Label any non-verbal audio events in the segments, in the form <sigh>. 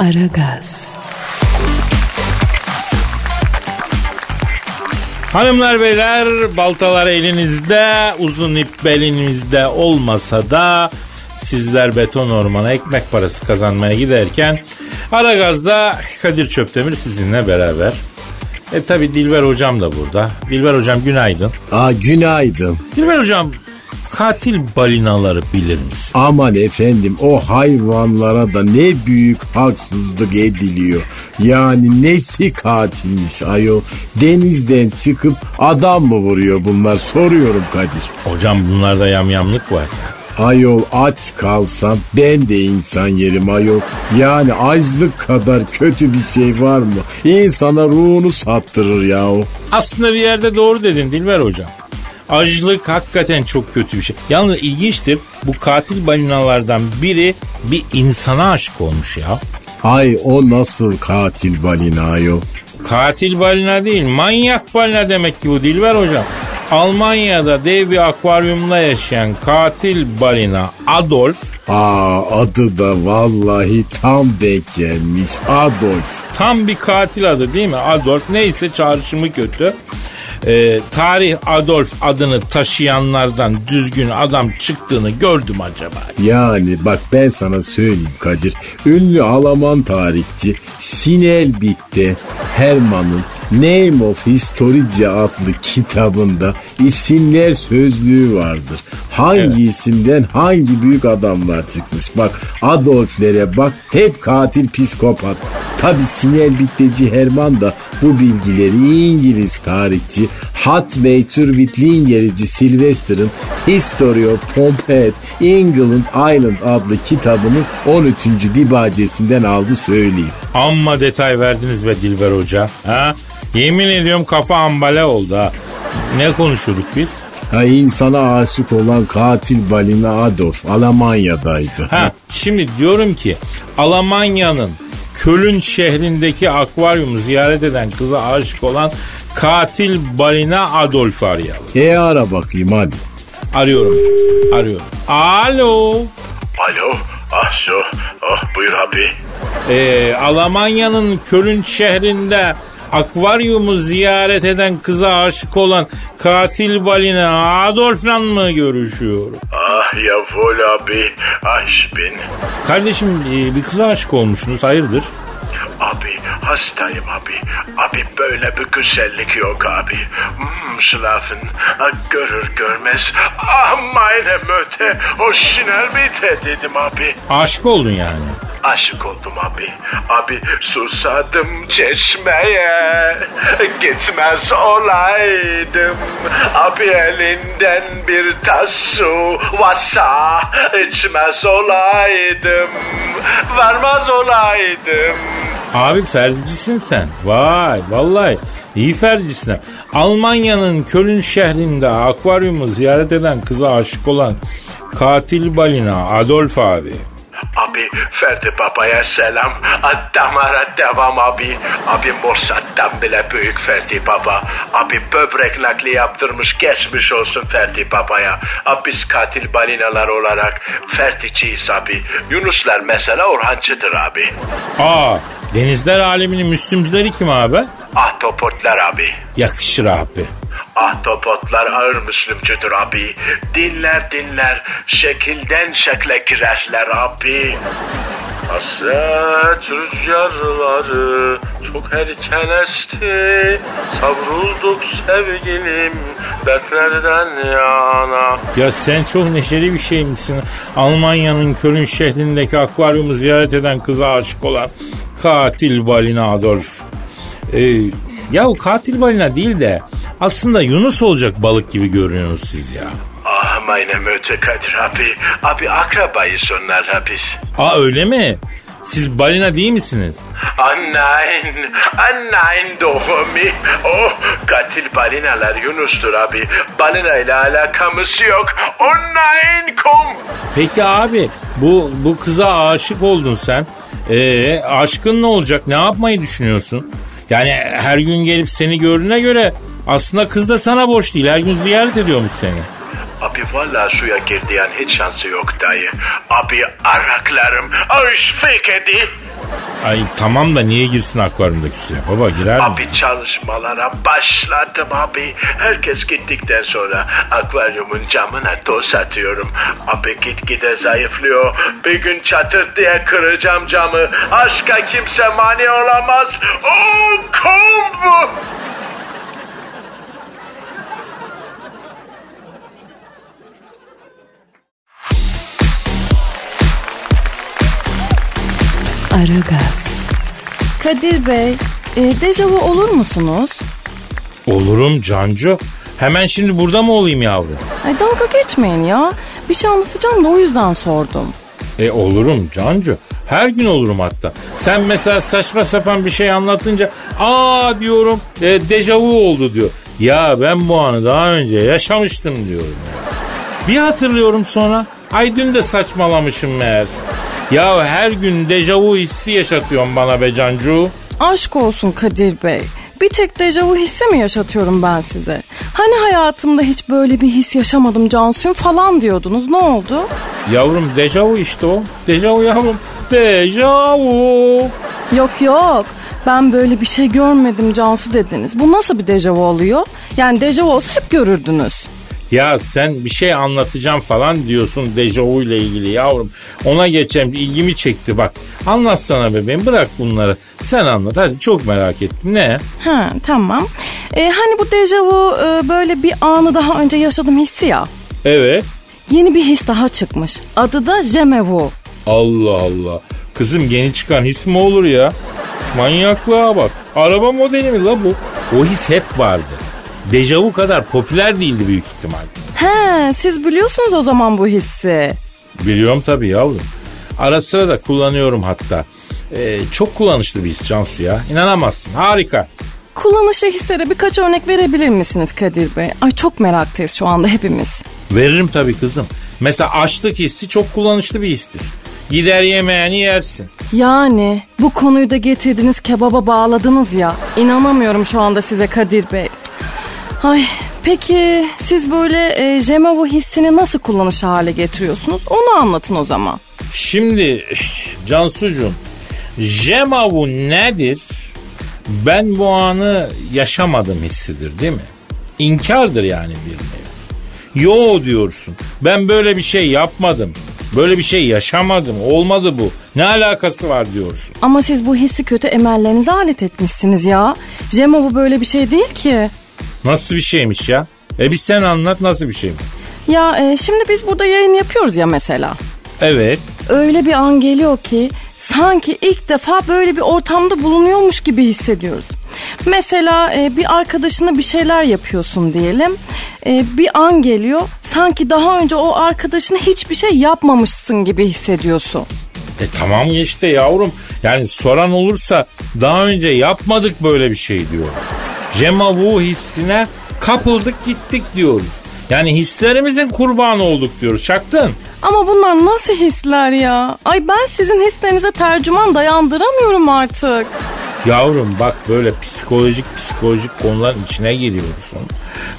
Aragaz. Hanımlar beyler baltalar elinizde uzun ip belinizde olmasa da sizler beton ormana ekmek parası kazanmaya giderken Aragaz'da Kadir Çöptemir sizinle beraber. E tabi Dilber hocam da burada. Dilber hocam günaydın. Aa günaydın. Dilber hocam katil balinaları bilir misin? Aman efendim o hayvanlara da ne büyük haksızlık ediliyor. Yani nesi katilmiş ayol. Denizden çıkıp adam mı vuruyor bunlar soruyorum Kadir. Hocam bunlarda yamyamlık var ya. Ayol aç kalsam ben de insan yerim ayol. Yani açlık kadar kötü bir şey var mı? İnsana ruhunu sattırır yahu. Aslında bir yerde doğru dedin Dilber hocam. Açlık hakikaten çok kötü bir şey. Yalnız ilginçtir bu katil balinalardan biri bir insana aşık olmuş ya. Ay o nasıl katil balina ayol. Katil balina değil manyak balina demek ki bu Dilber hocam. Almanya'da dev bir akvaryumda yaşayan katil balina Adolf Aa adı da vallahi tam denk gelmiş Adolf. tam bir katil adı değil mi? Adolf neyse çağrışımı kötü. Ee, tarih Adolf adını taşıyanlardan düzgün adam çıktığını gördüm acaba. Yani bak ben sana söyleyeyim Kadir. Ünlü Alman tarihçi Sinel Bitte Hermann'ın Name of Historice adlı kitabında isimler sözlüğü vardır. Hangi Evet. isimden hangi büyük adamlar çıkmış. Bak Adolf'lere bak hep katil psikopat. Tabi Sinel Bitteci Herman da bu bilgileri İngiliz tarihçi Hatmaker Whitlingerici Sylvester'ın History of Pompeii England Island adlı kitabının 13. dibacesinden aldı söyleyeyim. Amma detay verdiniz be Dilber Hoca. Ha? Yemin ediyorum kafa ambale oldu ha. Ne konuşuyorduk biz? Ha insana aşık olan katil balina Adolf Almanya'daydı. Ha, şimdi diyorum ki Almanya'nın Köln şehrindeki akvaryumu ziyaret eden kıza aşık olan katil balina Adolf arayalım. E ara bakayım hadi. Arıyorum. Arıyorum. Alo. Alo, ah şu, oh buyur abi. Ee, Almanya'nın Köln şehrinde akvaryumu ziyaret eden kıza aşık olan katil balina Adolf'la mı görüşüyorum? Jawohl abi, ah ich bin. Kardeşim e, bir kıza aşık olmuşsunuz hayırdır? Abi hastayım abi. Abi böyle bir güzellik yok abi. Hmm, schlafen. Ah, görür görmez. Ah meine. O schnell bitte dedim abi. Aşık oldun yani. Aşık oldum abi. Abi susadım çeşmeye. Gitmez olaydım. Abi elinden bir tas su vasa. içmez olaydım. Varmaz olaydım. Abi ferdicisin sen. Vay vallahi iyi ferdicisin. Almanya'nın Köln şehrinde akvaryumu ziyaret eden kıza aşık olan katil balina Adolf abi. Abi Ferdi Baba'ya selam. Damara devam abi. Abi Mossad'dan bile büyük Ferdi Baba. Abi böbrek nakli yaptırmış geçmiş olsun Ferdi Baba'ya. Abi biz katil balinalar olarak Ferdiciyiz abi. Yunuslar mesela Orhancıdır abi. Aa denizler aleminin müslümcüleri kim abi? Ahtapotlar abi. Yakışır abi. Ahtapotlar ağır Müslümcüdür abi. Dinler dinler şekilden şekle girerler abi. Hasret rüzgarları çok erken esti. Savrulduk sevgilim dertlerden yana. Ya sen çok neşeli bir şeymişsin. Almanya'nın Köln şehrindeki akvaryumu ziyaret eden kıza aşık olan katil balina Adolf. Ee, ya o katil balina değil de aslında Yunus olacak balık gibi görünüyorsunuz siz ya. Ah meine Mütter Kadir abi. Abi akrabayız onlar hapis. Aa öyle mi? Siz balina değil misiniz? Ah nein, ah nein Domi. Oh, katil balinalar Yunus'tur abi. Balina ile alakamız yok. Oh nein, kom. Peki abi bu bu kıza aşık oldun sen. Ee, aşkın ne olacak? Ne yapmayı düşünüyorsun? Yani her gün gelip seni gördüğüne göre aslında kız da sana boş değil. Her gün ziyaret ediyormuş seni. Abi vallahi suya girdiğin hiç şansı yok dayı. Abi araklarım aşfik edi. Ay tamam da niye girsin akvaryumdaki suya? Baba girer mi? Abi çalışmalara başladım abi. Herkes gittikten sonra akvaryumun camına toz atıyorum. Abi gitgide zayıflıyor. Bir gün çatır diye kıracağım camı. Aşka kimse mani olamaz. Oh kombo. Aragaz. Kadir Bey, e, dejavu olur musunuz? Olurum Cancu. Hemen şimdi burada mı olayım yavrum? Ay dalga geçmeyin ya. Bir şey anlatacağım da o yüzden sordum. E olurum Cancu. Her gün olurum hatta. Sen mesela saçma sapan bir şey anlatınca aa diyorum e, dejavu oldu diyor. Ya ben bu anı daha önce yaşamıştım diyorum. Bir hatırlıyorum sonra. Ay dün de saçmalamışım meğerse. Ya her gün dejavu hissi yaşatıyorsun bana be Cancu. Aşk olsun Kadir Bey. Bir tek dejavu hissi mi yaşatıyorum ben size? Hani hayatımda hiç böyle bir his yaşamadım Cansu'yum falan diyordunuz. Ne oldu? Yavrum dejavu işte o. Dejavu yavrum. Dejavu. Yok yok. Ben böyle bir şey görmedim Cansu dediniz. Bu nasıl bir dejavu oluyor? Yani dejavu olsa hep görürdünüz. Ya sen bir şey anlatacağım falan diyorsun dejavu ile ilgili yavrum. Ona geçen ilgimi çekti bak. Anlatsana bebeğim bırak bunları. Sen anlat hadi çok merak ettim. Ne? Ha tamam. Ee, hani bu dejavu e, böyle bir anı daha önce yaşadım hissi ya. Evet. Yeni bir his daha çıkmış. Adı da jemevu. Allah Allah. Kızım yeni çıkan his mi olur ya? Manyaklığa bak. Araba modeli mi la bu? O his hep vardı. Dejavu kadar popüler değildi büyük ihtimal. He siz biliyorsunuz o zaman bu hissi. Biliyorum tabii yavrum. Ara sıra da kullanıyorum hatta. Ee, çok kullanışlı bir his Cansu ya. İnanamazsın. Harika. Kullanışlı hislere birkaç örnek verebilir misiniz Kadir Bey? Ay çok meraktayız şu anda hepimiz. Veririm tabii kızım. Mesela açlık hissi çok kullanışlı bir histir. Gider yemeğini yersin. Yani bu konuyu da getirdiniz kebaba bağladınız ya. İnanamıyorum şu anda size Kadir Bey. Cık. Ay peki siz böyle e, jemevu hissini nasıl kullanış hale getiriyorsunuz? Onu anlatın o zaman. Şimdi Cansucuğum Jemavu nedir? Ben bu anı yaşamadım hissidir değil mi? İnkardır yani bir nevi. Yo diyorsun. Ben böyle bir şey yapmadım. Böyle bir şey yaşamadım. Olmadı bu. Ne alakası var diyorsun. Ama siz bu hissi kötü emellerinize alet etmişsiniz ya. Jemevu böyle bir şey değil ki. Nasıl bir şeymiş ya? E bir sen anlat nasıl bir şey mi? Ya e, şimdi biz burada yayın yapıyoruz ya mesela. Evet. Öyle bir an geliyor ki sanki ilk defa böyle bir ortamda bulunuyormuş gibi hissediyoruz. Mesela e, bir arkadaşına bir şeyler yapıyorsun diyelim. E, bir an geliyor sanki daha önce o arkadaşına hiçbir şey yapmamışsın gibi hissediyorsun. E tamam işte yavrum. Yani soran olursa daha önce yapmadık böyle bir şey diyor. Jemavu hissine kapıldık gittik diyoruz. Yani hislerimizin kurbanı olduk diyoruz. Çaktın. Ama bunlar nasıl hisler ya? Ay ben sizin hislerinize tercüman dayandıramıyorum artık. Yavrum bak böyle psikolojik psikolojik konuların içine giriyorsun.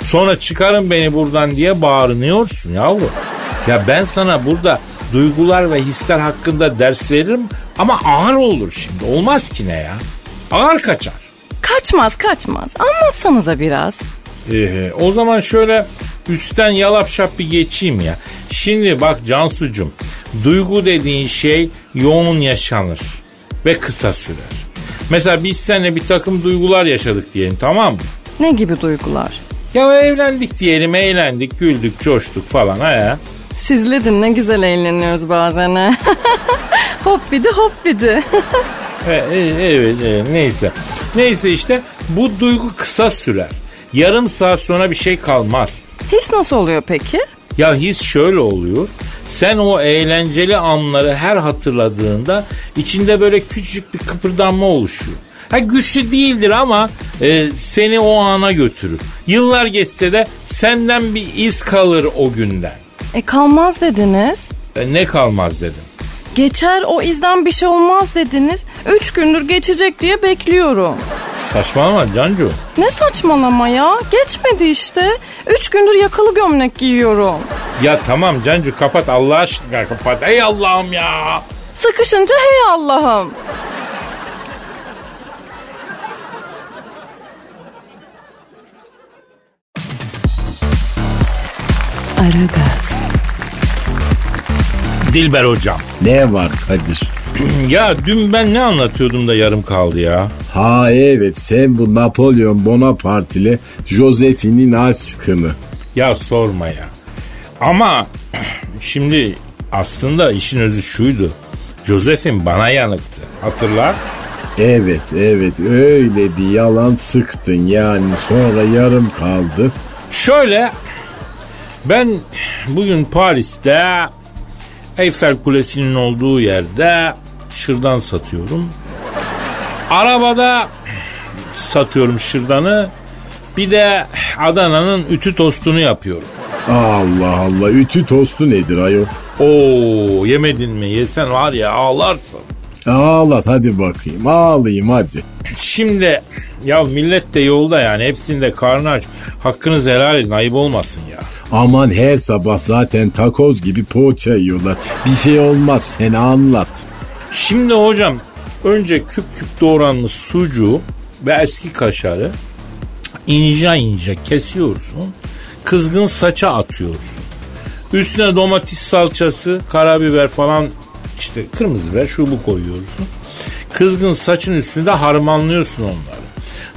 Sonra çıkarın beni buradan diye bağırınıyorsun yavrum. Ya ben sana burada duygular ve hisler hakkında ders veririm ama ağır olur şimdi. Olmaz ki ne ya? Ağır kaçar. Kaçmaz kaçmaz. Anlatsanıza biraz. Ee, o zaman şöyle üstten yalap şap bir geçeyim ya. Şimdi bak Cansucum, duygu dediğin şey yoğun yaşanır ve kısa sürer. Mesela biz seninle bir takım duygular yaşadık diyelim tamam mı? Ne gibi duygular? Ya evlendik diyelim, eğlendik, güldük, coştuk falan ha ya. Sizle de ne güzel eğleniyoruz bazen ha. <laughs> hop bir de hop. E, <laughs> e, evet, evet neyse. Neyse işte bu duygu kısa sürer. Yarım saat sonra bir şey kalmaz. His nasıl oluyor peki? Ya his şöyle oluyor. Sen o eğlenceli anları her hatırladığında içinde böyle küçük bir kıpırdanma oluşuyor. Ha güçlü değildir ama e, seni o ana götürür. Yıllar geçse de senden bir iz kalır o günden. E kalmaz dediniz. E, ne kalmaz dedim. Geçer o izden bir şey olmaz dediniz. Üç gündür geçecek diye bekliyorum. Saçmalama Cancu. Ne saçmalama ya? Geçmedi işte. Üç gündür yakalı gömlek giyiyorum. Ya tamam Cancu kapat Allah aşkına kapat. Ey Allah'ım ya. Sıkışınca hey Allah'ım. Araga. Dilber hocam. Ne var Kadir? <clears throat> Ya dün ben ne anlatıyordum da yarım kaldı ya. Ha evet sen bu Napolyon Bonaparte'li Josephine'in aşkını. Ya sorma ya. Ama <clears throat> şimdi aslında işin özü şuydu. Josephine bana yanıktı. Hatırlar? Evet evet öyle bir yalan sıktın yani sonra yarım kaldı. Şöyle ben bugün Paris'te Eiffel Kulesi'nin olduğu yerde şırdan satıyorum. Arabada satıyorum şırdanı. Bir de Adana'nın ütü tostunu yapıyorum. Allah Allah ütü tostu nedir ayol? Oo yemedin mi? Yesen var ya ağlarsın. Ağlat hadi bakayım ağlayayım hadi. Şimdi ya millet de yolda yani hepsinde karnı aç. Hakkınızı helal edin ayıp olmasın ya. Aman her sabah zaten takoz gibi poğaça yiyorlar. Bir şey olmaz sen anlat. Şimdi hocam önce küp küp doğranmış sucuğu ve eski kaşarı ince ince kesiyorsun. Kızgın saça atıyorsun. Üstüne domates salçası, karabiber falan işte kırmızı biber şu bu koyuyorsun. Kızgın saçın üstünde harmanlıyorsun onları.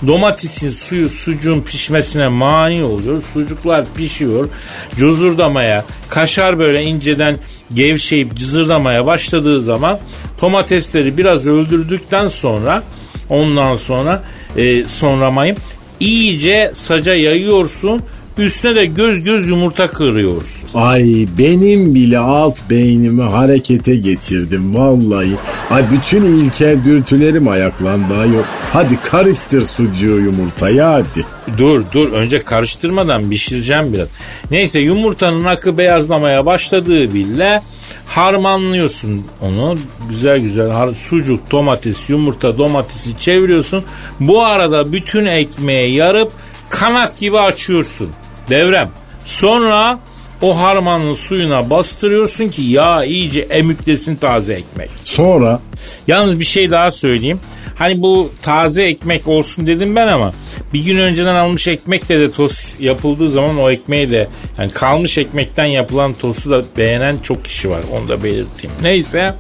Domatesin suyu sucuğun pişmesine mani oluyor. Sucuklar pişiyor. Cuzurdamaya, kaşar böyle inceden gevşeyip cızırdamaya başladığı zaman domatesleri biraz öldürdükten sonra ondan sonra e, sonramayı iyice saca yayıyorsun. Üstüne de göz göz yumurta kırıyorsun. Ay benim bile alt beynimi harekete geçirdim vallahi. Ay bütün ilkel dürtülerim ayaklandı ayol. Hadi karıştır sucuğu yumurtayı hadi. Dur dur önce karıştırmadan pişireceğim biraz. Neyse yumurtanın akı beyazlamaya başladığı bile harmanlıyorsun onu. Güzel güzel sucuk, domates, yumurta, domatesi çeviriyorsun. Bu arada bütün ekmeği yarıp kanat gibi açıyorsun. Devrem. Sonra o harmanın suyuna bastırıyorsun ki yağ iyice emüklesin taze ekmek. Sonra Yalnız bir şey daha söyleyeyim. Hani bu taze ekmek olsun dedim ben ama bir gün önceden almış ekmekle de tost yapıldığı zaman o ekmeği de yani kalmış ekmekten yapılan tostu da beğenen çok kişi var. Onu da belirteyim. Neyse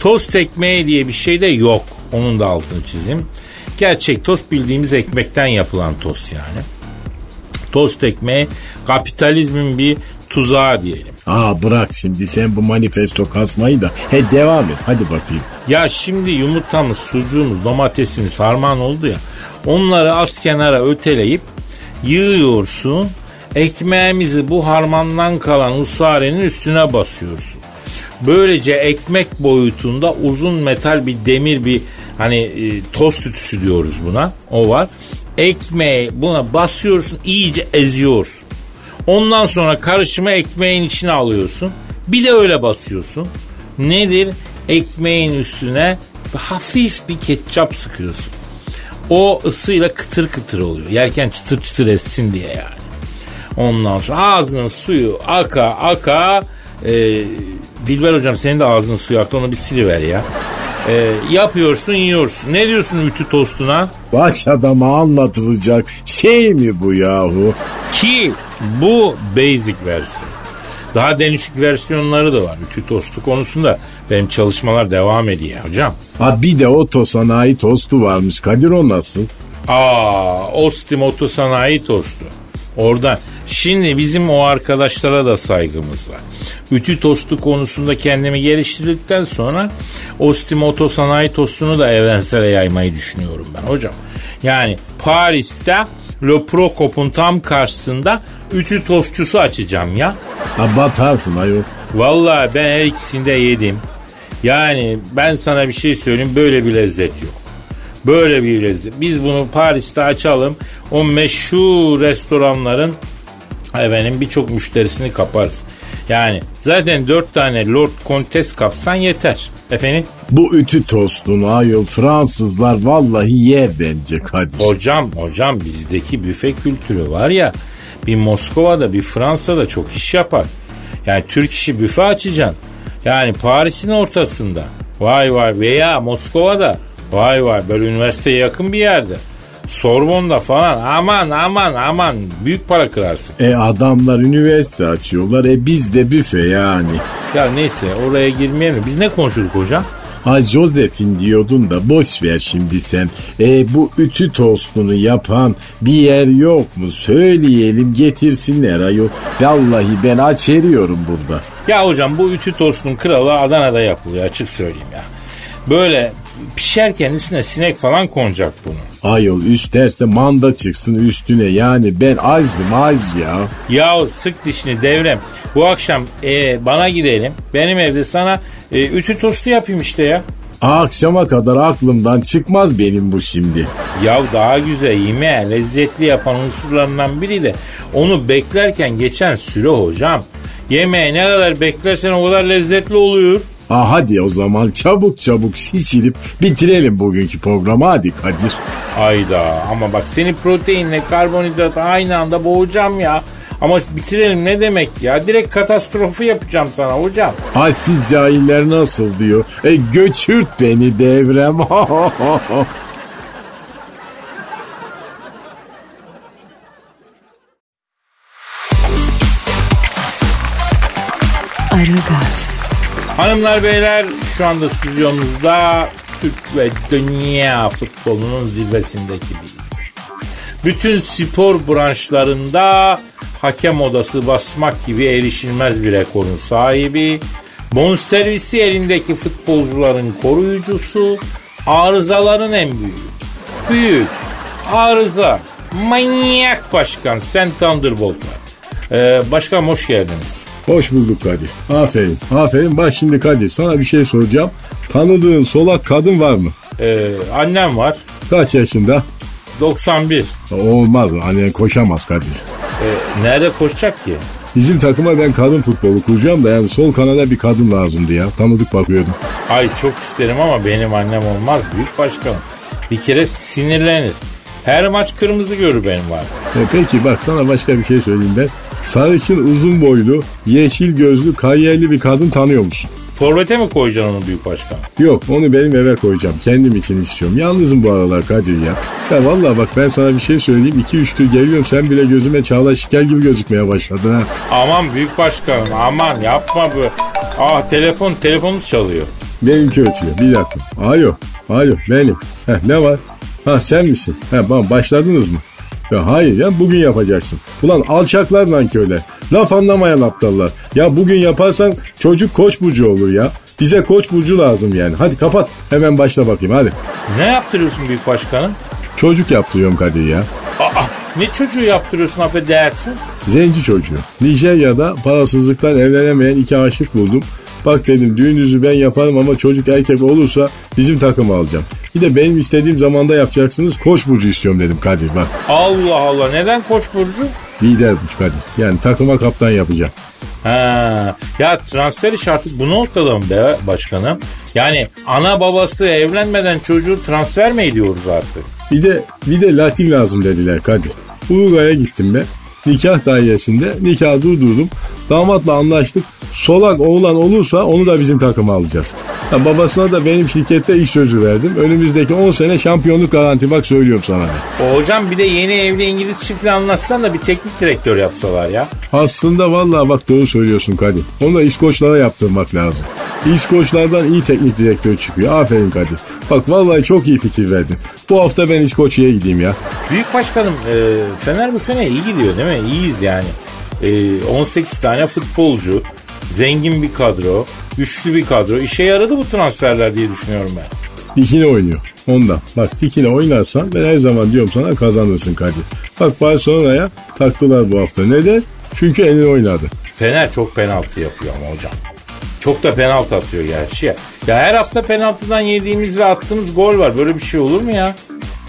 tost ekmeği diye bir şey de yok. Onun da altını çizeyim. Gerçek tost bildiğimiz ekmekten yapılan tost yani. Tost ekmeği kapitalizmin bir tuzağı diyelim. Aa bırak şimdi sen bu manifesto kasmayı da. He devam et hadi bakayım. Ya şimdi yumurtamız, sucuğumuz, domatesimiz harman oldu ya. Onları az kenara öteleyip yığıyorsun. Ekmeğimizi bu harmandan kalan usarenin üstüne basıyorsun. Böylece ekmek boyutunda uzun metal bir demir bir hani e, tost ütüsü diyoruz buna. O var. Ekmeği buna basıyorsun iyice eziyorsun. Ondan sonra karışımı ekmeğin içine alıyorsun. Bir de öyle basıyorsun. Nedir? Ekmeğin üstüne hafif bir ketçap sıkıyorsun. O ısıyla kıtır kıtır oluyor. Yerken çıtır çıtır etsin diye yani. Ondan sonra ağzının suyu aka aka e, Dilber hocam senin de ağzının suyu aktı onu bir siliver ya. E, yapıyorsun yiyorsun. Ne diyorsun ütü tostuna? Baş adama anlatılacak şey mi bu yahu? Ki bu basic versiyon. Daha değişik versiyonları da var. Ütü tostu konusunda benim çalışmalar devam ediyor hocam. Ha bir de otosanayi tostu varmış Kadir o nasıl? Aa, Ostim Otosanayi tostu. Oradan. Şimdi bizim o arkadaşlara da saygımız var. Ütü tostu konusunda kendimi geliştirdikten sonra Ostim Otosanayi tostunu da evrensele yaymayı düşünüyorum ben hocam. Yani Paris'te Le Procop'un tam karşısında ütü tostçusu açacağım ya. Ha batarsın ayol. Vallahi ben her ikisini de yedim. Yani ben sana bir şey söyleyeyim böyle bir lezzet yok. Böyle bir lezzet. Biz bunu Paris'te açalım. O meşhur restoranların efendim birçok müşterisini kaparız. Yani zaten dört tane Lord Contes kapsan yeter. Efendim Bu ütü tostunu ayol Fransızlar vallahi yer bence Kadir. hocam hocam bizdeki büfe kültürü var ya bir Moskova'da bir Fransa'da çok iş yapar. Yani Türk işi büfe açacaksın. Yani Paris'in ortasında. Vay vay veya Moskova'da. Vay vay böyle üniversiteye yakın bir yerde. Sorbon'da falan aman aman aman büyük para kırarsın. E adamlar üniversite açıyorlar. E biz de büfe yani. Ya neyse oraya girmeyelim. Biz ne konuşurduk hocam? Ha Josephine diyordun da boş ver şimdi sen. E bu ütü tostunu yapan bir yer yok mu? Söyleyelim getirsinler ayol. Vallahi ben aç eriyorum burada. Ya hocam bu ütü tostun kralı Adana'da yapılıyor açık söyleyeyim ya. Böyle pişerken üstüne sinek falan konacak bunu. Ayol üsterse manda çıksın üstüne yani ben azım az ya. Ya sık dişini devrem. Bu akşam e, bana gidelim. Benim evde sana e, ütü tostu yapayım işte ya. Akşama kadar aklımdan çıkmaz benim bu şimdi. Ya daha güzel yemeğe lezzetli yapan unsurlarından biri de onu beklerken geçen süre hocam. Yemeği ne kadar beklersen o kadar lezzetli oluyor. Ha hadi o zaman çabuk çabuk şişirip bitirelim bugünkü programı hadi Kadir. Ayda ama bak seni proteinle karbonhidrat aynı anda boğacağım ya. Ama bitirelim ne demek ya? Direkt katastrofu yapacağım sana hocam. Ay siz cahiller nasıl diyor. E göçürt beni devrem. <laughs> Hanımlar beyler şu anda stüdyomuzda Türk ve dünya futbolunun zirvesindeki bir. Bütün spor branşlarında hakem odası basmak gibi erişilmez bir rekorun sahibi. Bonservisi elindeki futbolcuların koruyucusu. Arızaların en büyüğü. Büyük. Arıza. Manyak başkan. Sen Thunderbolt'lar. Ee, başkan hoş geldiniz. Hoş bulduk Kadir. Aferin. Aferin. Bak şimdi Kadir sana bir şey soracağım. Tanıdığın solak kadın var mı? Ee, annem var. Kaç yaşında? 91. Olmaz mı? Annen koşamaz Kadir. Ee, nerede koşacak ki? Bizim takıma ben kadın futbolu kuracağım da yani sol kanada bir kadın lazımdı ya. Tanıdık bakıyordum. Ay çok isterim ama benim annem olmaz. Büyük başkanım. Bir kere sinirlenir. Her maç kırmızı görür benim var. E peki bak sana başka bir şey söyleyeyim ben. Sarışın uzun boylu, yeşil gözlü, kariyerli bir kadın tanıyor musun? Forvete mi koyacaksın onu büyük başkan? Yok onu benim eve koyacağım. Kendim için istiyorum. Yalnızım bu aralar Kadir ya. Ya vallahi bak ben sana bir şey söyleyeyim. 2-3 tür geliyorum sen bile gözüme Çağla Şikel gibi gözükmeye başladın ha. Aman büyük başkanım aman yapma bu. Ah telefon telefonunuz çalıyor. Benimki ötüyor. Bir dakika. Alo. Alo benim. Heh, ne var? Ha sen misin? Ha başladınız mı? Ya hayır ya bugün yapacaksın. Ulan alçaklar nankörler. Laf anlamayan aptallar. Ya bugün yaparsan çocuk koç burcu olur ya. Bize koç burcu lazım yani. Hadi kapat. Hemen başla bakayım hadi. Ne yaptırıyorsun büyük başkanım? Çocuk yaptırıyorum Kadir ya. Aa, ne çocuğu yaptırıyorsun affedersin? Zenci çocuğu. Nijerya'da parasızlıktan evlenemeyen iki aşık buldum. Bak dedim düğününüzü ben yaparım ama çocuk erkek olursa bizim takımı alacağım. Bir de benim istediğim zamanda yapacaksınız koç burcu istiyorum dedim Kadir bak. Allah Allah neden koç burcu? Lider burç Kadir. Yani takıma kaptan yapacağım. Ha, ya transfer işi artık bu noktada mı be başkanım? Yani ana babası evlenmeden çocuğu transfer mi ediyoruz artık? Bir de bir de Latin lazım dediler Kadir. Uruguay'a gittim ben. Nikah dairesinde nikah durdurdum. Damatla anlaştık. Solak oğlan olursa onu da bizim takıma alacağız. Ha, babasına da benim şirkette iş sözü verdim. Önümüzdeki 10 sene şampiyonluk garanti bak söylüyorum sana. O hocam bir de yeni evli İngiliz çiftli anlatsan da bir teknik direktör yapsalar ya. Aslında vallahi bak doğru söylüyorsun Kadir. Onu da İskoçlara yaptırmak lazım. İskoçlardan iyi teknik direktör çıkıyor. Aferin Kadir. Bak vallahi çok iyi fikir verdin. Bu hafta ben İskoçya'ya gideyim ya. Büyük başkanım e, Fener bu sene iyi gidiyor değil mi? İyiyiz yani. E, 18 tane futbolcu, zengin bir kadro, güçlü bir kadro. İşe yaradı bu transferler diye düşünüyorum ben. Dikine oynuyor. Ondan. Bak dikine oynarsan ben her zaman diyorum sana kazanırsın Kadir. Bak Barcelona'ya taktılar bu hafta. Neden? Çünkü elini oynadı. Fener çok penaltı yapıyor ama hocam. Çok da penaltı atıyor gerçi ya. Ya her hafta penaltıdan yediğimiz ve attığımız gol var. Böyle bir şey olur mu ya?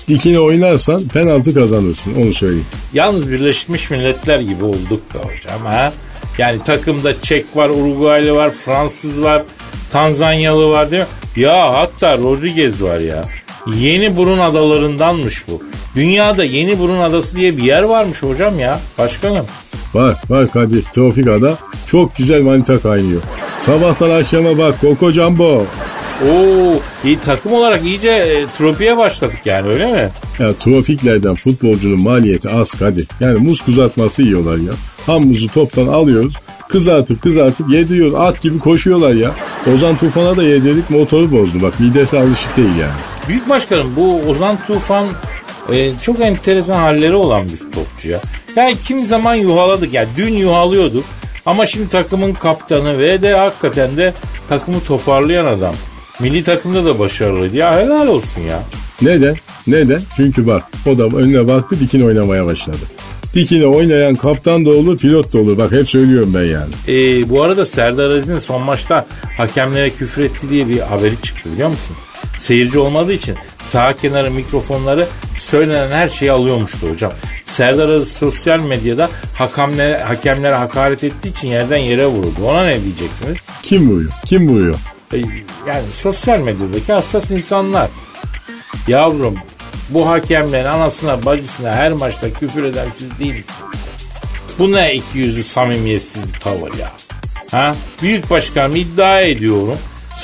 Dikine oynarsan penaltı kazanırsın onu söyleyeyim. Yalnız Birleşmiş Milletler gibi olduk da hocam ha. Yani takımda Çek var, Uruguaylı var, Fransız var, Tanzanyalı var değil mi? Ya hatta Rodriguez var ya. Yeni Burun adalarındanmış bu. Dünyada Yeni Burun adası diye bir yer varmış hocam ya. Başkanım. Var var Kadir Tropik Ada çok güzel manita kaynıyor. Sabahtan akşama bak Koko Jumbo. Oo, iyi, takım olarak iyice e, tropiye başladık yani öyle mi? Ya trofiklerden futbolcunun maliyeti az Kadir. Yani muz kızartması yiyorlar ya. Ham muzu toptan alıyoruz. Kızartıp kızartıp yediriyoruz. At gibi koşuyorlar ya. Ozan Tufan'a da yedirdik motoru bozdu. Bak midesi alışık değil yani. Büyük başkanım bu Ozan Tufan e, çok enteresan halleri olan bir topçu ya. Yani kim zaman yuhaladık ya dün yuhalıyorduk ama şimdi takımın kaptanı ve de hakikaten de takımı toparlayan adam. Milli takımda da başarılıydı ya helal olsun ya. Neden? Neden? Çünkü bak o da önüne baktı dikin oynamaya başladı. Dikine oynayan kaptan da olur pilot da olur. Bak hep söylüyorum ben yani. E, bu arada Serdar Aziz'in son maçta hakemlere küfür etti diye bir haberi çıktı biliyor musun? Seyirci olmadığı için sağ kenarı mikrofonları söylenen her şeyi alıyormuştu hocam. Serdar Aziz sosyal medyada hakemlere, hakemlere hakaret ettiği için yerden yere vuruldu. Ona ne diyeceksiniz? Kim vuruyor? Kim vuruyor? E, yani sosyal medyadaki hassas insanlar. Yavrum bu hakemlerin anasına bacısına her maçta küfür eden siz değil misiniz? Bu ne iki yüzlü samimiyetsiz bir tavır ya. Ha? Büyük başkanım iddia ediyorum.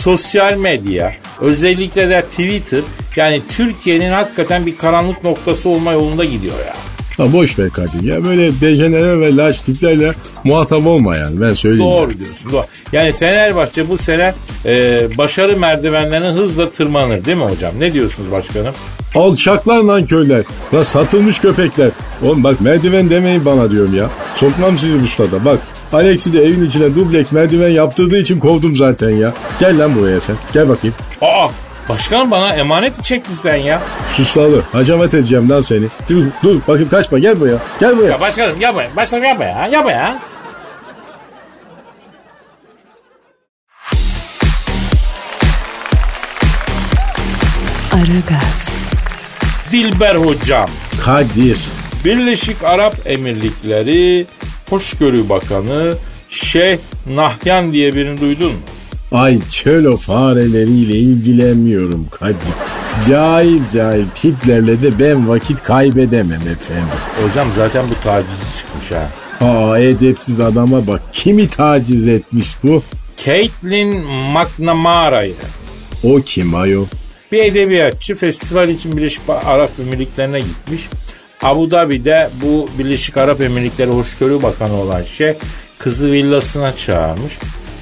Sosyal medya özellikle de Twitter yani Türkiye'nin hakikaten bir karanlık noktası olma yolunda gidiyor ya. Ha boş ver Kadir ya böyle dejenere ve laç tiplerle muhatap olma yani ben söyleyeyim. Doğru diyorsun. Doğru. Yani Fenerbahçe bu sene e, başarı merdivenlerine hızla tırmanır değil mi hocam? Ne diyorsunuz başkanım? Alçaklar lan köyler. La satılmış köpekler. Oğlum bak merdiven demeyin bana diyorum ya. Sokmam sizi bu stada bak. Alex'i de evin içine dubleks merdiven yaptırdığı için kovdum zaten ya. Gel lan buraya sen. Gel bakayım. Aa başkanım bana emanet mi çektin sen ya? Susalı. Hacamat edeceğim lan seni. Dur, dur bakayım kaçma gel buraya. Gel buraya. Ya başkanım yapma. Başkanım yapma ya. Yapma ya. Aragaz, Dilber hocam. Kadir. Birleşik Arap Emirlikleri Hoşgörü Bakanı Şeyh Nahyan diye birini duydun mu? Ay çölo fareleriyle ilgilenmiyorum Kadir. Cahil cahil tiplerle de ben vakit kaybedemem efendim. Hocam zaten bu taciz çıkmış ha. Aa edepsiz adama bak. Kimi taciz etmiş bu? Caitlin McNamara'yı. O kim ayol? Bir edebiyatçı festival için Birleşik Arap Emirlikleri'ne gitmiş. Abu Dhabi'de bu Birleşik Arap Emirlikleri Hoşgörü Bakanı olan şey kızı villasına çağırmış.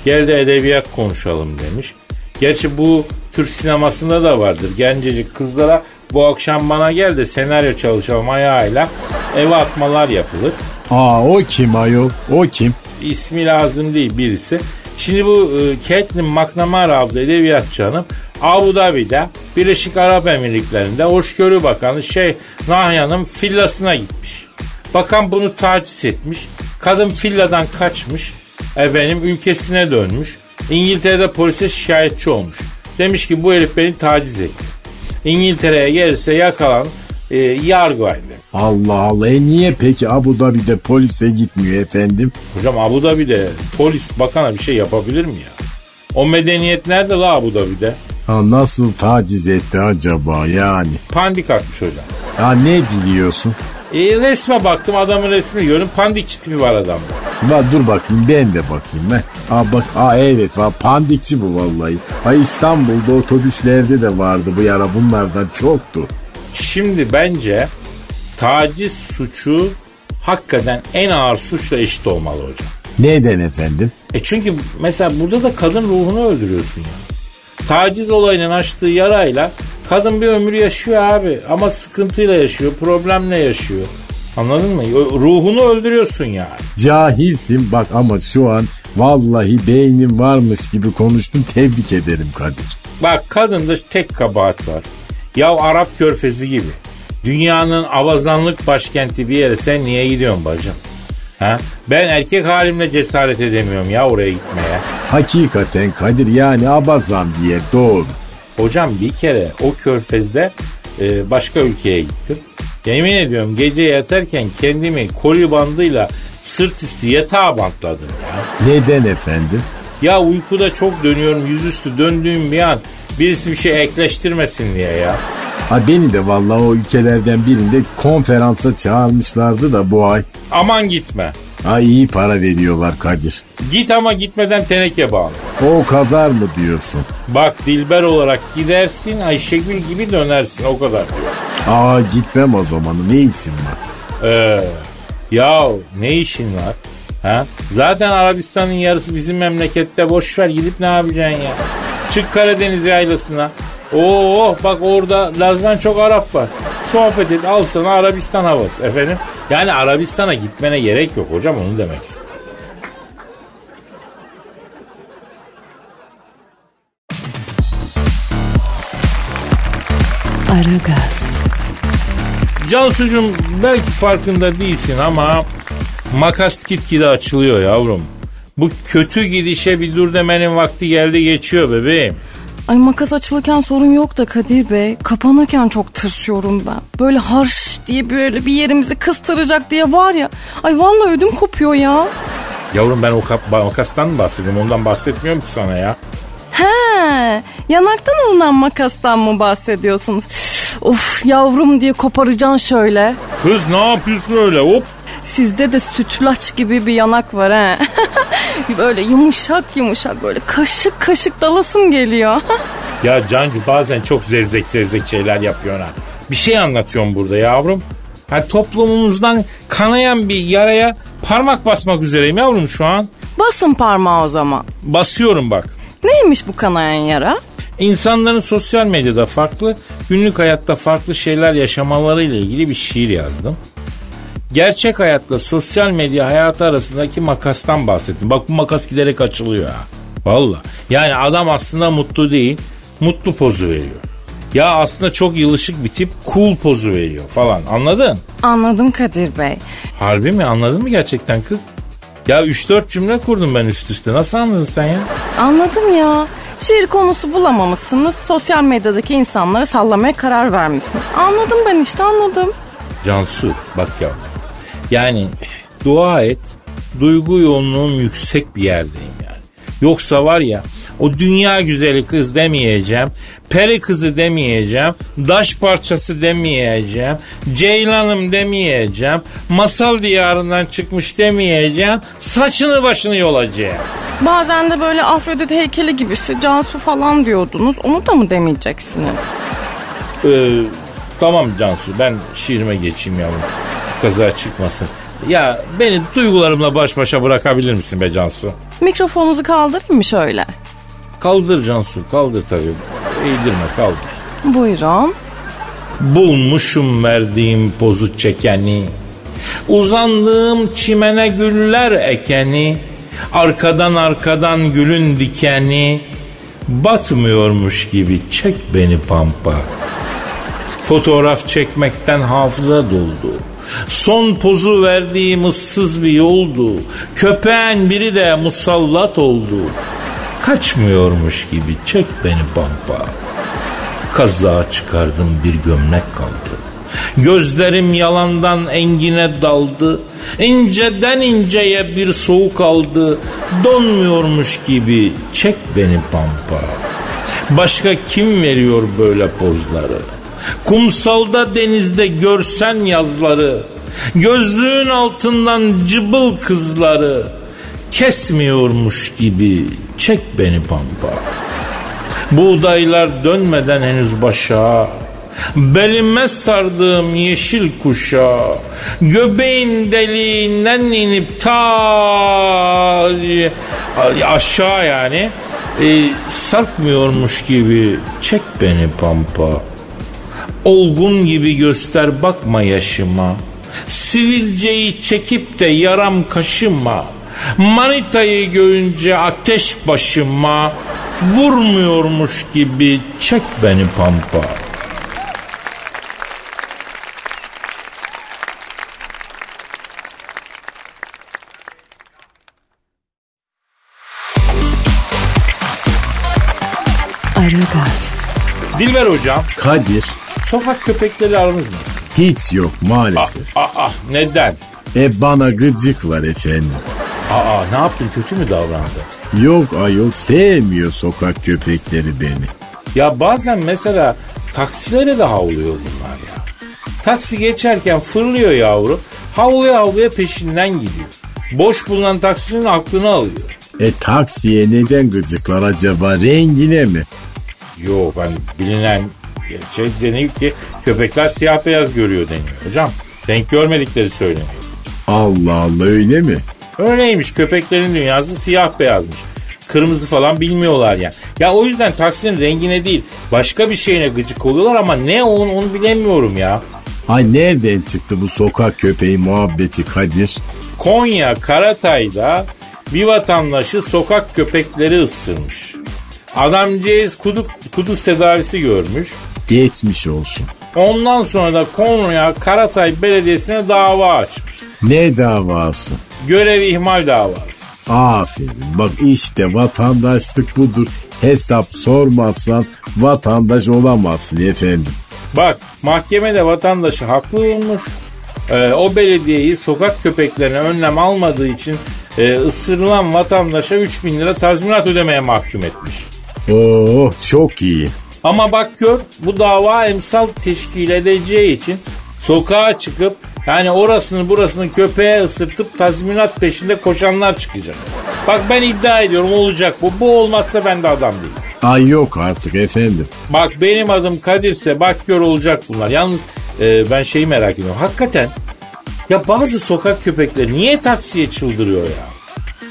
Gel de edebiyat konuşalım demiş. Gerçi bu Türk sinemasında da vardır. Gencecik kızlara bu akşam bana gel de senaryo çalışalım ayağıyla eve atmalar yapılır. Aa o kim ayol? O kim? İsmi lazım değil birisi. Şimdi bu e, Caitlin McNamara adlı edebiyatçı hanım Abu Dhabi'de Birleşik Arap Emirlikleri'nde Hoşgörü Bakanı şey Nahyan'ın villasına gitmiş. Bakan bunu taciz etmiş. Kadın villadan kaçmış. Efendim ülkesine dönmüş. İngiltere'de polise şikayetçi olmuş. Demiş ki bu herif beni taciz etti. İngiltere'ye gelirse yakalan e, yargılayın demiş. Allah Allah e niye peki Abu Dhabi'de polise gitmiyor efendim? Hocam Abu Dhabi'de polis bakana bir şey yapabilir mi ya? O medeniyet nerede la Abu Dhabi'de? Ha nasıl taciz etti acaba yani? Pandik atmış hocam. Ya ne biliyorsun? E, resme baktım adamın resmi görün pandik çitimi var adamda. Va dur bakayım ben de bakayım ben. Aa bak aa evet va pandikçi bu vallahi. Ha İstanbul'da otobüslerde de vardı bu yara bunlardan çoktu. Şimdi bence taciz suçu hakikaten en ağır suçla eşit olmalı hocam. Neden efendim? E çünkü mesela burada da kadın ruhunu öldürüyorsun ya. Taciz olayının açtığı yarayla kadın bir ömür yaşıyor abi ama sıkıntıyla yaşıyor, problemle yaşıyor. Anladın mı? Ruhunu öldürüyorsun yani. Cahilsin bak ama şu an vallahi beynin varmış gibi konuştun tebrik ederim Kadir. Bak kadında tek kabahat var. Ya Arap körfezi gibi. Dünyanın avazanlık başkenti bir yere sen niye gidiyorsun bacım? Ha? Ben erkek halimle cesaret edemiyorum ya oraya gitmeye. Hakikaten Kadir yani abazan bir yer doğru. Hocam bir kere o körfezde e, başka ülkeye gittim. Yemin ediyorum gece yatarken kendimi koli bandıyla sırt üstü yatağa bantladım ya. Neden efendim? Ya uykuda çok dönüyorum yüzüstü döndüğüm bir an birisi bir şey ekleştirmesin diye ya. Ha beni de vallahi o ülkelerden birinde konferansa çağırmışlardı da bu ay. Aman gitme. Ay iyi para veriyorlar Kadir. Git ama gitmeden teneke bağlı. O kadar mı diyorsun? Bak Dilber olarak gidersin Ayşegül gibi dönersin o kadar. Aa gitmem o zaman ne işim var? Ee, ya ne işin var? Ha? Zaten Arabistan'ın yarısı bizim memlekette boş ver gidip ne yapacaksın ya? Çık Karadeniz yaylasına. Oo bak orada Laz'dan çok Arap var. Sohbet et al sana Arabistan havası efendim. Yani Arabistan'a gitmene gerek yok hocam onu demek istiyorum. Aragaz, Cansucuğum belki farkında değilsin ama makas gitgide açılıyor yavrum. Bu kötü gidişe bir dur demenin vakti geldi geçiyor bebeğim. Ay makas açılırken sorun yok da Kadir Bey. Kapanırken çok tırsıyorum ben. Böyle harş diye böyle bir yerimizi kıstıracak diye var ya. Ay vallahi ödüm kopuyor ya. Yavrum ben o kap- makastan mı bahsediyorum ondan bahsetmiyorum ki sana ya. He, yanaktan alınan makastan mı bahsediyorsunuz? Of yavrum diye koparacaksın şöyle. Kız ne yapıyorsun öyle hop. Sizde de sütlaç gibi bir yanak var he. <laughs> böyle yumuşak yumuşak böyle kaşık kaşık dalasım geliyor. <laughs> Ya Cancu bazen çok zevzek zevzek şeyler yapıyorsun ha. Bir şey anlatıyorum burada yavrum. Ha, toplumumuzdan kanayan bir yaraya parmak basmak üzereyim yavrum şu an. Basın parmağı o zaman. Basıyorum bak. Neymiş bu kanayan yara? İnsanların sosyal medyada farklı, günlük hayatta farklı şeyler yaşamalarıyla ilgili bir şiir yazdım. Gerçek hayatla sosyal medya hayatı arasındaki makastan bahsettim. Bak bu makas giderek açılıyor ha. Valla. Yani adam aslında mutlu değil, mutlu pozu veriyor. Ya aslında çok yılışık bir tip cool pozu veriyor falan anladın? Anladım Kadir Bey. Harbi mi anladın mı gerçekten kız? Ya 3-4 cümle kurdum ben üst üste. Nasıl anladın sen ya? Anladım ya. Şiir konusu bulamamışsınız. Sosyal medyadaki insanlara sallamaya karar vermişsiniz. Anladım ben işte anladım. Cansu bak ya. Yani dua et. Duygu yoğunluğum yüksek bir yerdeyim yani. Yoksa var ya o dünya güzeli kız demeyeceğim. Peri kızı demeyeceğim. Daş parçası demeyeceğim. Ceylanım demeyeceğim. Masal diyarından çıkmış demeyeceğim. Saçını başını yolacağım. Bazen de böyle Afrodit heykeli gibisi Cansu falan diyordunuz. Onu da mı demeyeceksiniz? Ee, tamam Cansu ben şiirime geçeyim yavrum. Kaza çıkmasın. Ya beni duygularımla baş başa bırakabilir misin be Cansu? Mikrofonunuzu kaldırayım mı şöyle? Kaldır Cansu kaldır tabii. Eğdirme kaldır. Buyurun. Bulmuşum verdiğim pozu çekeni. Uzandığım çimene güller ekeni. Arkadan arkadan gülün dikeni. Batmıyormuş gibi çek beni pampa. Fotoğraf çekmekten hafıza doldu. Son pozu verdiğim ıssız bir yoldu. Köpeğin biri de musallat oldu. Kaçmıyormuş gibi çek beni pampa. Kaza çıkardım bir gömlek kaldı. Gözlerim yalandan engine daldı. İnceden inceye bir soğuk aldı. Donmuyormuş gibi çek beni pampa. Başka kim veriyor böyle pozları? Kumsalda denizde görsen yazları. Gözlüğün altından cıbıl kızları. Kesmiyormuş gibi çek beni pampa. Buğdaylar dönmeden henüz başa Belime sardığım yeşil kuşa Göbeğin deliğinden inip ta aşağı yani e, sarkmıyormuş gibi çek beni pampa Olgun gibi göster bakma yaşıma. Sivilceyi çekip de yaram kaşıma. Manitayı görünce ateş başıma. Vurmuyormuş gibi çek beni pampa. Aragaz. Dilber hocam, Kadir sokak köpekleri aranız nasıl? hiç yok maalesef. Aa, neden? E bana gıcık var efendim. Aa, ne yaptın kötü mü davrandı? Yok ayol sevmiyor sokak köpekleri beni. Ya bazen mesela taksilere de havlıyor bunlar ya. Taksi geçerken fırlıyor yavru. Havluya havluya peşinden gidiyor. boş bulunan taksicinin aklını alıyor. E taksiye neden gıcıklar acaba? Rengine mi? Yo ben bilinen şey deniyor ki köpekler siyah beyaz görüyor deniyor. Hocam renk görmedikleri söyleniyor. Allah Allah öyle mi? Öyleymiş köpeklerin dünyası siyah beyazmış. Kırmızı falan bilmiyorlar yani. Ya o yüzden taksinin rengine değil başka bir şeyine gıcık oluyorlar ama ne onu, onu bilemiyorum ya. Ay nereden çıktı bu sokak köpeği muhabbeti Kadir? Konya Karatay'da bir vatandaşı sokak köpekleri ısırmış. Adamcağız kuduk, kuduz tedavisi görmüş. Geçmiş olsun. Ondan sonra da Konya Karatay Belediyesi'ne dava açmış. Ne davası? Görev ihmal davası. Aferin. Bak işte vatandaşlık budur. Hesap sormazsan vatandaş olamazsın efendim. Bak mahkemede vatandaşı haklı bulmuş. Ee, o belediyeyi sokak köpeklerine önlem almadığı için e, ısırılan vatandaşa 3 bin lira tazminat ödemeye mahkum etmiş. Oo çok iyi. Ama bak gör bu dava emsal teşkil edeceği için sokağa çıkıp yani orasını burasını köpeğe ısırtıp tazminat peşinde koşanlar çıkacak. Bak ben iddia ediyorum olacak bu. Bu olmazsa ben de adam değilim. Ay yok artık efendim. Bak benim adım Kadir'se bak gör olacak bunlar. Yalnız e, ben şeyi merak ediyorum. Hakikaten ya bazı sokak köpekleri niye taksiye çıldırıyor ya?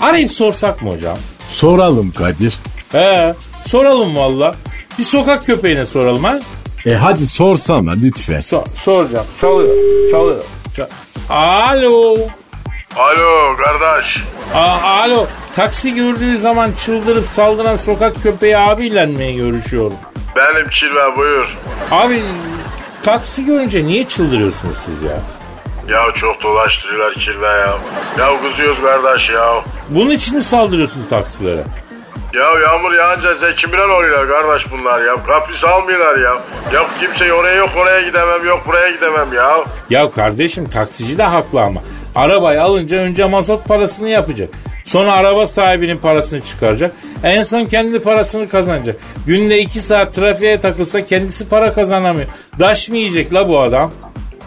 Arayıp sorsak mı hocam? Soralım Kadir. He soralım valla. Bir sokak köpeğine soralım ha. E hadi sorsana lütfen. So- soracağım. Çalıyor. Çalıyor. Çal- Alo. Alo kardeş. A- Alo. Taksi gördüğü zaman çıldırıp saldıran sokak köpeği abiyle mi görüşüyorum? Benim Çilve buyur. Abi taksi görünce niye çıldırıyorsunuz siz ya? Ya çok dolaştırıyorlar Çilve ya. Ya kızıyoruz kardeş ya. Bunun için mi saldırıyorsunuz taksilere? Ya yağmur yağınca Zeki Müren oluyorlar kardeş bunlar ya. Kapris almıyorlar ya. Ya kimse oraya yok oraya gidemem yok buraya gidemem ya. Ya kardeşim taksici de haklı ama. Arabayı alınca önce mazot parasını yapacak. Sonra araba sahibinin parasını çıkaracak. En son kendi parasını kazanacak. Günde iki saat trafiğe takılsa kendisi para kazanamıyor. Daş mı yiyecek la bu adam?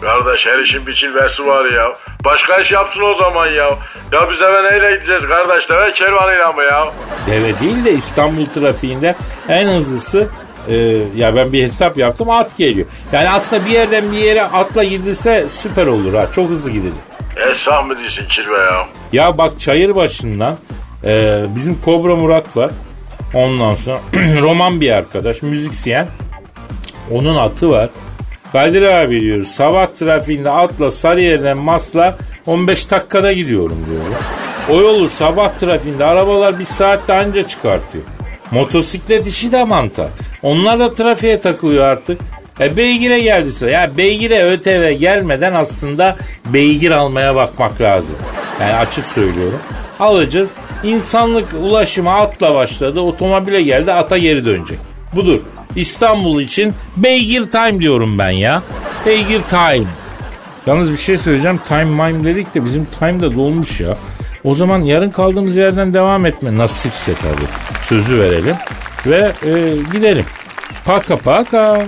Kardeş her işin bir çilvesi var ya. Başka iş yapsın o zaman ya. Ya biz eve neyle gideceğiz kardeş? Deve kervanıyla mı ya? Deve değil de İstanbul trafiğinde en hızlısı e, ya ben bir hesap yaptım at geliyor. Yani aslında bir yerden bir yere atla gidilse süper olur ha. Çok hızlı gidilir. Esah mı diyorsun Çilve ya? Ya bak çayır başından e, bizim Kobra Murat var. Ondan sonra <clears throat> roman bir arkadaş, müzisyen. Onun atı var. Kadir abi diyor sabah trafiğinde atla Sarıyer'den Masla 15 dakikada gidiyorum diyor. O yolu sabah trafiğinde arabalar bir saatte anca çıkartıyor. Motosiklet işi de mantar. Onlar da trafiğe takılıyor artık. E beygire geldi sıra. Ya beygire ÖTV gelmeden aslında beygir almaya bakmak lazım. Yani açık söylüyorum. Alacağız. İnsanlık ulaşımı atla başladı. Otomobile geldi ata geri dönecek. Budur. İstanbul için beygir time diyorum ben ya. Beygir time. Yalnız bir şey söyleyeceğim. Time mime dedik de bizim time da dolmuş ya. O zaman yarın kaldığımız yerden devam etme. Nasipse tabii. Sözü verelim. Ve e, gidelim. Paka paka.